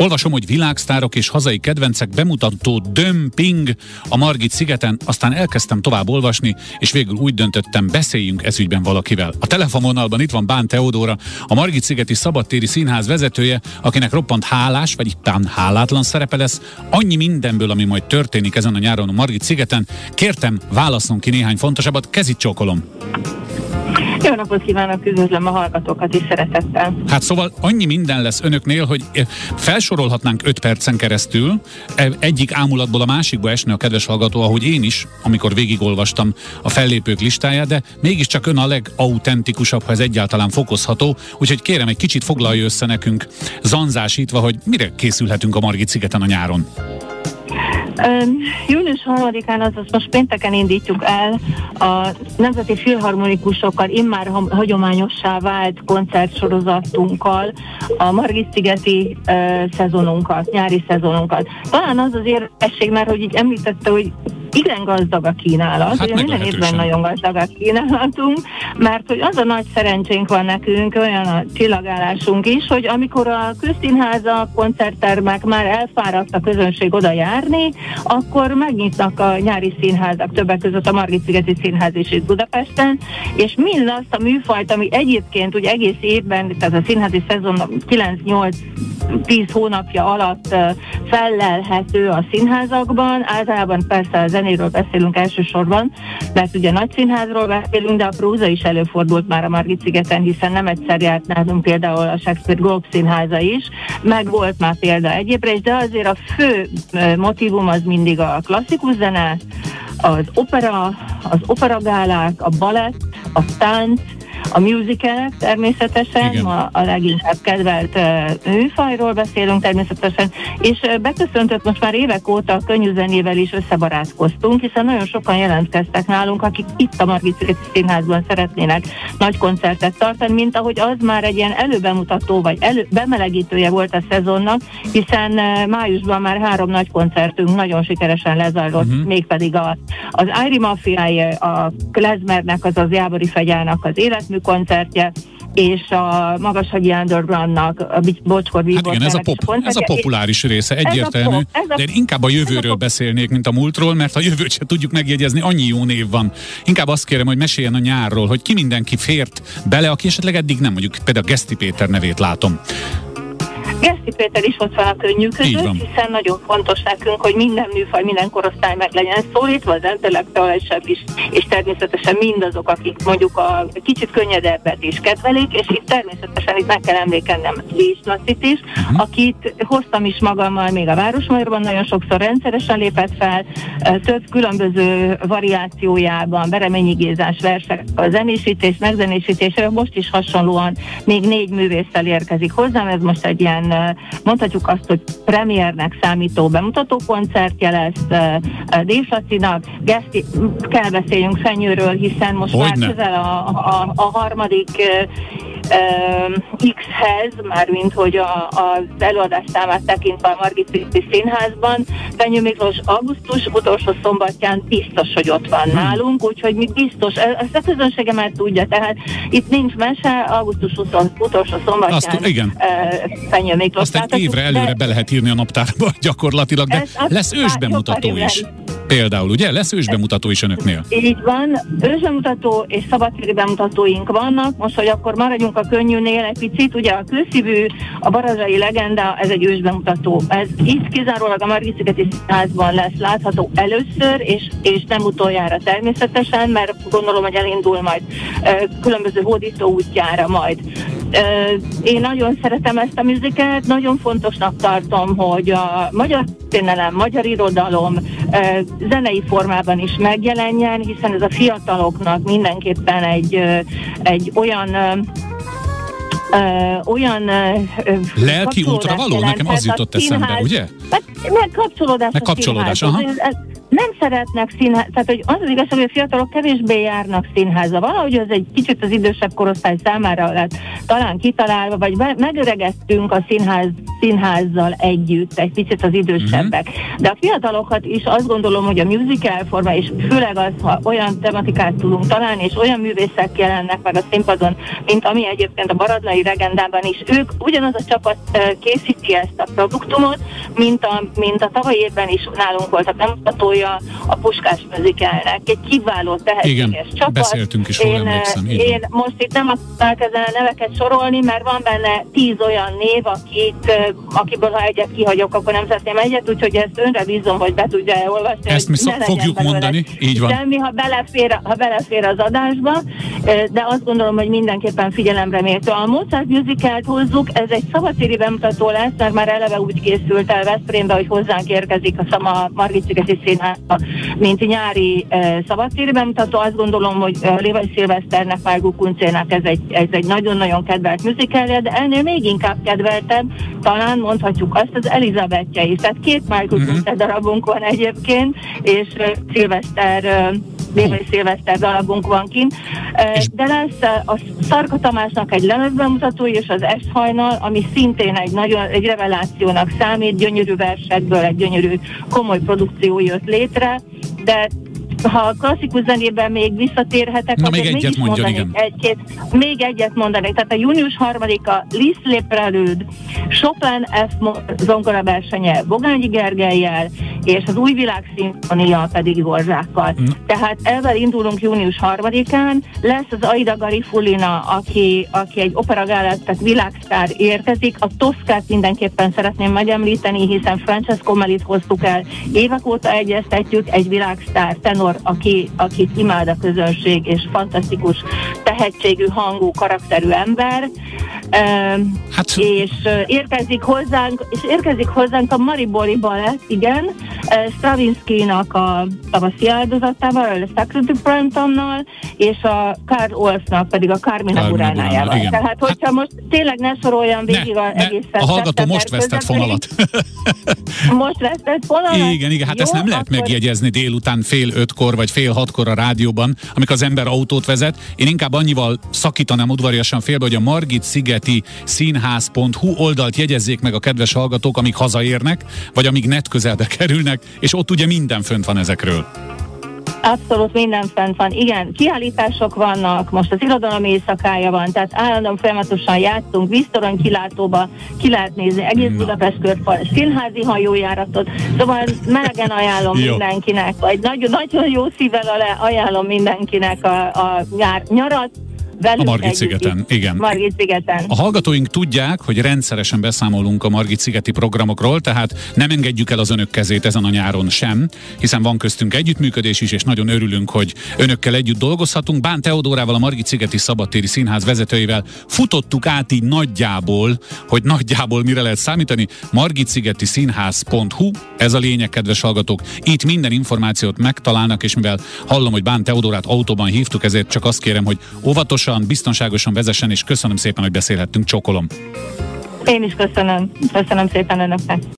Olvasom, hogy világsztárok és hazai kedvencek bemutató dömping a Margit szigeten, aztán elkezdtem tovább olvasni, és végül úgy döntöttem, beszéljünk ezügyben valakivel. A telefonvonalban itt van Bán Teodóra, a Margit szigeti szabadtéri színház vezetője, akinek roppant hálás, vagy éppen hálátlan szerepe lesz, annyi mindenből, ami majd történik ezen a nyáron a Margit szigeten. Kértem, válaszolunk ki néhány fontosabbat, kezit csókolom. Jó napot kívánok, üdvözlöm a hallgatókat is szeretettel. Hát szóval annyi minden lesz önöknél, hogy eh, felsorolhatnánk 5 percen keresztül, e, egyik ámulatból a másikba esne a kedves hallgató, ahogy én is, amikor végigolvastam a fellépők listáját, de mégiscsak ön a legautentikusabb, ha ez egyáltalán fokozható, úgyhogy kérem, egy kicsit foglalja össze nekünk zanzásítva, hogy mire készülhetünk a Margit szigeten a nyáron. Július 3-án, azaz most pénteken indítjuk el a Nemzeti Filharmonikusokkal immár hagyományossá vált koncertsorozatunkkal a Margit-szigeti uh, szezonunkat, nyári szezonunkat. Talán az az érdekesség, mert hogy így említette, hogy igen gazdag a kínálat, hát minden évben nagyon gazdag a kínálatunk, mert hogy az a nagy szerencsénk van nekünk, olyan a csillagállásunk is, hogy amikor a közszínháza, koncerttermek már elfáradt a közönség oda járni, akkor megnyitnak a nyári színházak, többek között a Margit-szigeti Színház is itt Budapesten, és mind azt a műfajt, ami egyébként ugye egész évben, tehát a színházi szezon 9-8 10 hónapja alatt fellelhető a színházakban, általában persze a zenéről beszélünk elsősorban, mert ugye nagy színházról beszélünk, de a próza is előfordult már a Margit szigeten, hiszen nem egyszer járt nálunk például a Shakespeare Globe színháza is, meg volt már példa egyébre is, de azért a fő motivum az mindig a klasszikus zene, az opera, az operagálák, a balett, a tánc, a musicalek természetesen, a, a leginkább kedvelt uh, műfajról beszélünk természetesen, és uh, beköszöntött most már évek óta a könnyű zenével is összebarátkoztunk, hiszen nagyon sokan jelentkeztek nálunk, akik itt a Margit Színházban szeretnének nagy koncertet tartani, mint ahogy az már egy ilyen előbemutató vagy elő, bemelegítője volt a szezonnak, hiszen uh, májusban már három nagy koncertünk nagyon sikeresen lezajlott, uh-huh. mégpedig a, az Ári Mafiája, a Klezmernek, azaz Jábori Fegyának az életmű koncertje, és a Magashagyi Undergroundnak, a Bocskor Hát igen, ez a, pop, ez a populáris része, egyértelmű, ez a pop, ez a, de én inkább a jövőről beszélnék, mint a múltról, mert a jövőt se tudjuk megjegyezni, annyi jó név van. Inkább azt kérem, hogy meséljen a nyárról, hogy ki mindenki fért bele, aki esetleg eddig nem, mondjuk például Geszti Péter nevét látom. Geszti Péter is ott van a könnyű között, hiszen nagyon fontos nekünk, hogy minden műfaj, minden korosztály meg legyen szólítva, az intellektuálisabb is, és természetesen mindazok, akik mondjuk a kicsit könnyedebbet is kedvelik, és itt természetesen itt meg kell emlékeznem Lés Lacit is, uh-huh. akit hoztam is magammal még a Városmajorban, nagyon sokszor rendszeresen lépett fel, több különböző variációjában, Bereményi Gézás versek, a zenésítés, megzenésítés, most is hasonlóan még négy művésszel érkezik hozzám, ez most egy ilyen mondhatjuk azt, hogy premiernek számító bemutató koncertje lesz Dévsacinak, Geszti, kell beszéljünk Fenyőről, hiszen most Hogyne. már közel a, a, a harmadik X-hez, mármint hogy a, az előadás számát tekintve a Margit Színházban. Fenyő Miklós augusztus utolsó szombatján biztos, hogy ott van hmm. nálunk, úgyhogy mi biztos, e, ezt a közönsége már tudja, tehát itt nincs mese, augusztus utolsó szombatján Azt, igen. Fenyő Miklós. Egy évre előre de, be lehet írni a naptárba gyakorlatilag, de ez, lesz ősbemutató is. Például, ugye? Lesz ősbemutató is önöknél? Így van, ősbemutató és szabadtéri bemutatóink vannak. Most, hogy akkor maradjunk a könnyűnél egy picit, ugye a kőszívű, a barazsai legenda, ez egy ősbemutató. Ez itt kizárólag a Margit-szigeti Színházban lesz látható először, és, és nem utoljára természetesen, mert gondolom, hogy elindul majd különböző hódító útjára majd. Én nagyon szeretem ezt a műzikát, nagyon fontosnak tartom, hogy a magyar történelem, magyar irodalom zenei formában is megjelenjen, hiszen ez a fiataloknak mindenképpen egy, egy olyan Uh, olyan uh, lelki útra való? Nekem az jutott eszembe, ugye? Meg, meg kapcsolódás. Meg kapcsolódás, aha. Ez, nem szeretnek színház, tehát hogy az az igazság, hogy a fiatalok kevésbé járnak színházba. Valahogy az egy kicsit az idősebb korosztály számára lett talán kitalálva, vagy megöregedtünk a színház színházzal együtt, egy picit az idősebbek. Uh-huh. De a fiatalokat is azt gondolom, hogy a musical forma, és főleg az, ha olyan tematikát tudunk találni, és olyan művészek jelennek meg a színpadon, mint ami egyébként a Baradlai Regendában is, ők ugyanaz a csapat készíti ezt a produktumot, mint a, mint a tavaly évben is nálunk volt a bemutatója a Puskás Műzikelnek. Egy kiváló tehetséges Igen, csapat. beszéltünk is én, emlékszem. Én most itt nem akarok ezen a neveket sorolni, mert van benne tíz olyan név, akit, akiből ha egyet kihagyok, akkor nem szeretném egyet, úgyhogy ezt önre bízom, hogy be tudja olvasni. Ezt mi szok, fogjuk mondani, így van. Semmi, ha belefér, ha belefér az adásba, de azt gondolom, hogy mindenképpen figyelemre méltó. A Mozart Musical-t hozzuk, ez egy szabadtéri bemutató lesz, mert már eleve úgy készült el Veszprémbe, hogy hozzánk érkezik a Szama Margit Szigeti Színházba, mint nyári szabadtéri bemutató. Azt gondolom, hogy Lévai Szilveszternek, Márgó Kuncének ez egy, ez egy nagyon-nagyon kedvelt musicalje, de ennél még inkább kedveltem, talán mondhatjuk azt, az Elizabethje is. Tehát két Márgó uh-huh. darabunk van egyébként, és Szilveszter Lévai Szilveszter darabunk van kint. De lesz a Szarka Tamásnak egy lemezbemutató és az Esthajnal, ami szintén egy nagyon egy revelációnak számít, gyönyörű versekből egy gyönyörű komoly produkció jött létre, de ha a klasszikus zenében még visszatérhetek, Na, még egyet mondjon, igen. Egy-két, még egyet mondanék. Tehát a június harmadika Liszt Prelude, Chopin F. zongora versenye Bogányi Gergelyel, és az Új Világ Szimfonia pedig Horzsákkal. Mm. Tehát ezzel indulunk június harmadikán. Lesz az Aida Garifulina, aki, aki egy operagálát, tehát világsztár érkezik. A Toszkát mindenképpen szeretném megemlíteni, hiszen Francesco Melit hoztuk el. Évek óta egyeztetjük, egy világsztár tenor Gábor, aki, akit imád a közönség, és fantasztikus tehetségű, hangú, karakterű ember. Hát, és érkezik hozzánk, és érkezik hozzánk a Maribori Balett, igen, Stravinsky-nak a tavaszi áldozatával, a Sacred Brantonnal, és a Karl Olfnak pedig a Carmina Buránájával. Tehát, hát- hogyha hát, most tényleg ne soroljam végig ne, az egész A hallgató most vesztett fonalat. most vesztett fonalat? Igen, igen, hát Jó, ezt nem lehet akkor... megjegyezni délután fél ötkor vagy fél hatkor a rádióban, amikor az ember autót vezet. Én inkább annyival szakítanám udvariasan félbe, hogy a Margit Szigeti Színház.hu oldalt jegyezzék meg a kedves hallgatók, amíg hazaérnek, vagy amíg net közelbe kerülnek, és ott ugye minden fönt van ezekről. Abszolút minden fent van. Igen, kiállítások vannak, most az irodalom éjszakája van, tehát állandóan folyamatosan játszunk, víztorony kilátóba ki lehet nézni egész Na. Budapest körfal, színházi hajójáratot, szóval melegen ajánlom mindenkinek, vagy nagyon, nagyon jó szívvel ajánlom mindenkinek a, a nyár, nyarat, Velünk a Margit szigeten, igen. Margit szigeten. A hallgatóink tudják, hogy rendszeresen beszámolunk a Margit szigeti programokról, tehát nem engedjük el az önök kezét ezen a nyáron sem, hiszen van köztünk együttműködés is, és nagyon örülünk, hogy önökkel együtt dolgozhatunk. Bán Teodórával, a Margit szigeti szabadtéri színház vezetőivel futottuk át így nagyjából, hogy nagyjából mire lehet számítani. Margit szigeti színház.hu, ez a lényeg, kedves hallgatók. Itt minden információt megtalálnak, és mivel hallom, hogy Bán Teodórát autóban hívtuk, ezért csak azt kérem, hogy óvatos óvatosan, biztonságosan vezessen, és köszönöm szépen, hogy beszélhettünk. Csokolom. Én is köszönöm. Köszönöm szépen önöknek.